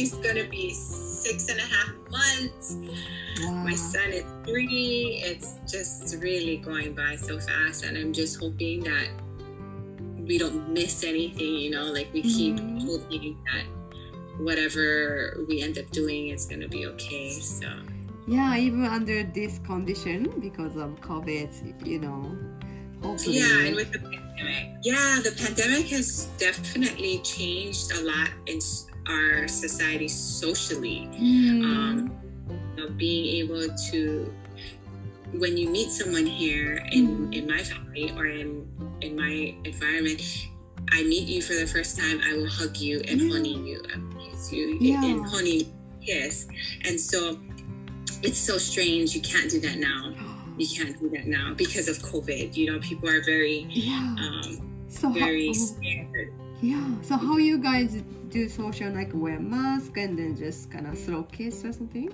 she's gonna be six and a half months. Wow. My son is three. It's just really going by so fast, and I'm just hoping that we don't miss anything. You know, like we keep mm-hmm. hoping that whatever we end up doing is gonna be okay. So. Yeah, even under this condition because of COVID, you know, hopefully. Yeah, and with the pandemic. Yeah, the pandemic has definitely changed a lot in our society socially. Mm. Um, being able to, when you meet someone here in, mm. in my family or in, in my environment, I meet you for the first time, I will hug you and yeah. honey you. Kiss you yeah. and honey kiss. And so it's so strange. You can't do that now. You can't do that now because of COVID. You know, people are very, yeah. um, so very how, scared. Yeah. So how you guys do social like wear mask and then just kind of throw kiss or something?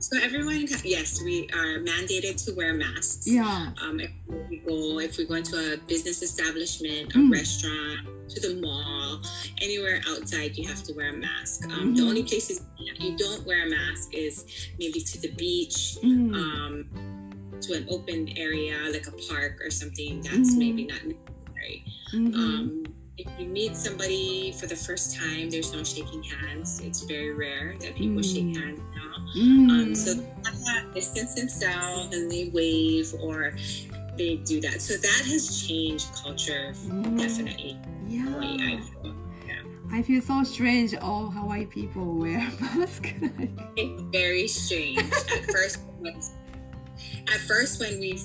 So everyone, yes, we are mandated to wear masks. Yeah. Um, if we go, if we go into a business establishment, a mm. restaurant, to the mall, anywhere outside, you have to wear a mask. Um, mm-hmm. The only places you don't wear a mask is maybe to the beach, mm. um, to an open area like a park or something. That's mm. maybe not necessary. Mm-hmm. Um, you meet somebody for the first time, there's no shaking hands. It's very rare that people mm. shake hands now. Mm. Um, so they distance themselves and they wave or they do that. So that has changed culture mm. definitely. Yeah. I feel. I feel so strange. All Hawaii people wear masks. it's very strange. At first, at first when we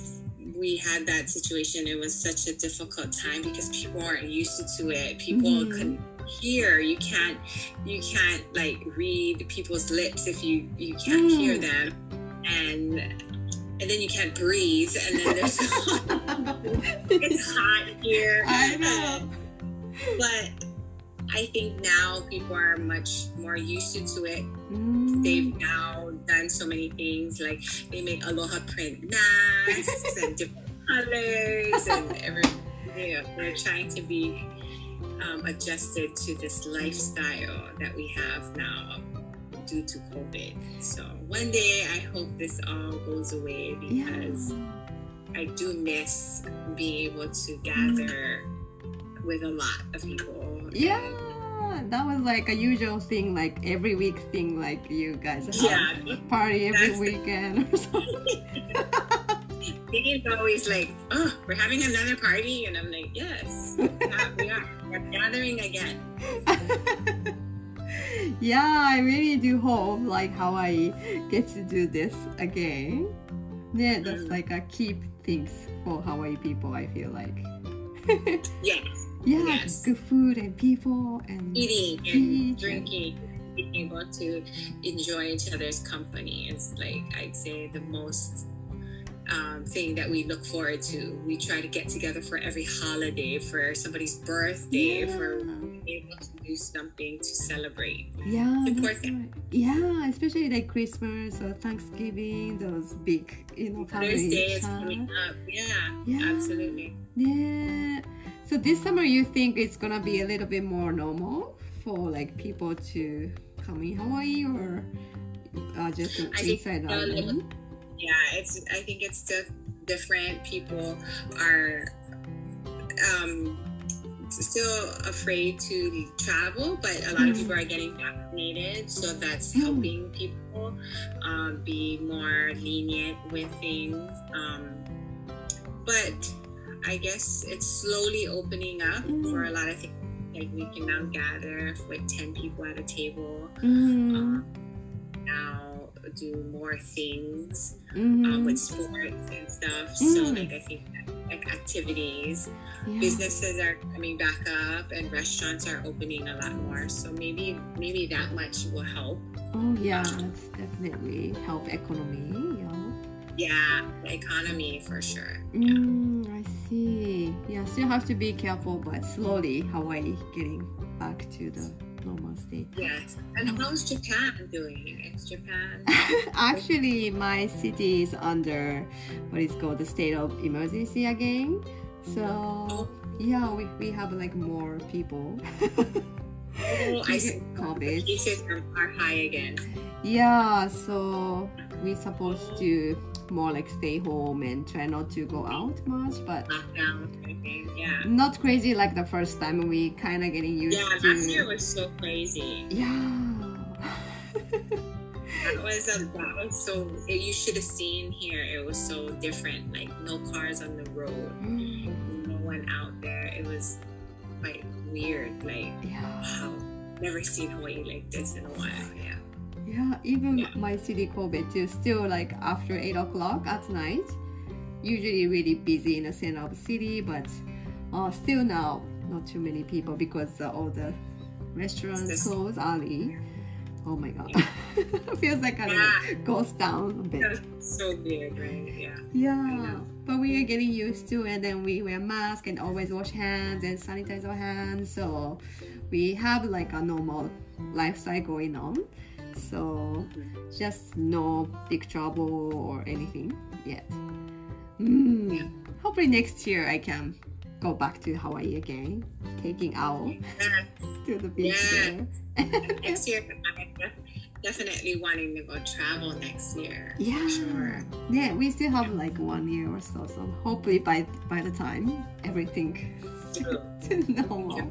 we had that situation, it was such a difficult time because people aren't used to it. People mm-hmm. couldn't hear. You can't you can't like read people's lips if you you can't mm. hear them, and and then you can't breathe, and then there's it's hot here. I know, but. I think now people are much more used to it. Mm. They've now done so many things. Like they make aloha print masks and different colors and everything. You know, we're trying to be um, adjusted to this lifestyle that we have now due to COVID. So one day I hope this all goes away because yeah. I do miss being able to gather with a lot of people. Yeah that was like a usual thing, like every week thing, like you guys have yeah, party every weekend or something. It's always like, oh, we're having another party, and I'm like, yes, we are. We're gathering again. yeah, I really do hope like Hawaii gets to do this again. Yeah, that's mm. like a keep things for Hawaii people. I feel like. yes yeah yes. good food and people and eating and drinking and being able to enjoy each other's company is like i'd say the most um, thing that we look forward to. We try to get together for every holiday for somebody's birthday yeah. for able to do something to celebrate. Yeah right. yeah especially like christmas or thanksgiving those big you know family Day is coming up. Yeah, yeah. absolutely. Yeah. So this summer, you think it's gonna be a little bit more normal for like people to come in Hawaii or uh, just inside island? Yeah, it's. I think it's still different. People are um, still afraid to travel, but a lot mm. of people are getting vaccinated, so that's mm. helping people um, be more lenient with things. Um, but I guess it's slowly opening up mm-hmm. for a lot of things. Like we can now gather with 10 people at a table. Mm-hmm. Um, do more things mm-hmm. um, with sports and stuff. So mm. like I think like activities, yeah. businesses are coming back up and restaurants are opening a lot more. So maybe maybe that much will help. Oh yeah, um, that's definitely help economy. Yeah. Yeah, the economy for sure. Mm, I see. Yeah, still have to be careful, but slowly Hawaii getting back to the normal state. Yes. And how's Japan doing? Is Japan? Actually, my city is under what is called the state of emergency again. So, yeah, we, we have like more people. Oh, I see. COVID. Cases are high again. Yeah, so we're supposed to more like stay home and try not to go out much, but Lockdown, Yeah. not crazy like the first time. We kind of getting used Yeah, to. last year was so crazy. Yeah. That was a that was so. You should have seen here. It was so different. Like no cars on the road, Mm, no one out there. It was quite weird. Like yeah. wow, never seen Hawaii like this in a while. Yeah. Yeah, even Yeah. my city Kobe too. Still like after eight o'clock at night, usually really busy in the center of the city, but uh, still now not too many people because uh, all the restaurants close early. Oh my god, feels like a Yeah. ghost town a bit. That's so weird, right? Yeah. Yeah, but we are getting used to, and then we wear mask and always wash hands and sanitize our hands. So we have like a normal lifestyle going on. So just no big trouble or anything yet. Mm. Yeah. Hopefully next year I can go back to Hawaii again, taking Ao Yeah. to the beach Yeah. there. next year, I'm definitely wanting to go travel next year. Yeah. Sure. Yeah, we still have like one year or so. So hopefully by by the time everything to normal.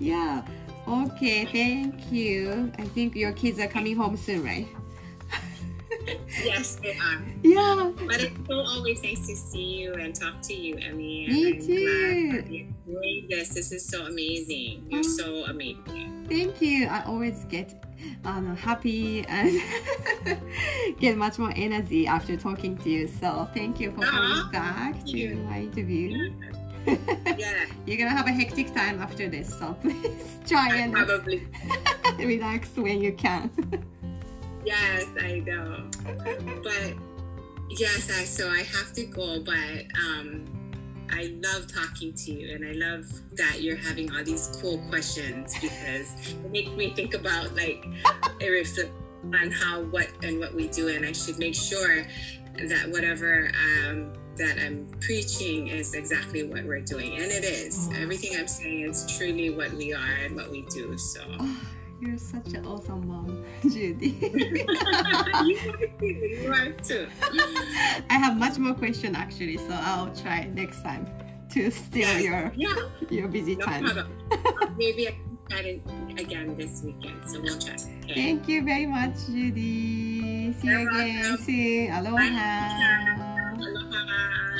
Yeah. Okay, thank you. I think your kids are coming home soon, right? Yes, they are. Yeah. But it's so always nice to see you and talk to you, Emmy. And Me I'm too. Glad that you're doing this. This is so amazing. You're so amazing. Thank you. I always get um, happy and get much more energy after talking to you. So thank you for coming back to my interview. Yeah, You're gonna have a hectic time after this, so please try and probably. relax when you can. Yes, I know. But yes, I so I have to go. But um, I love talking to you, and I love that you're having all these cool questions because it makes me think about like a reflect on how what and what we do, and I should make sure that whatever um, that I'm preaching is exactly what we're doing, and it is. Everything I'm saying is truly what we are and what we do. So. You're such an awesome mom, Judy. you are too. You. I have much more question actually, so I'll try next time to steal your Yeah, your busy no time. Maybe I can try it again this weekend, so we'll try. Okay. Thank you very much, Judy. See you You're again welcome. soon. Aloha. Aloha.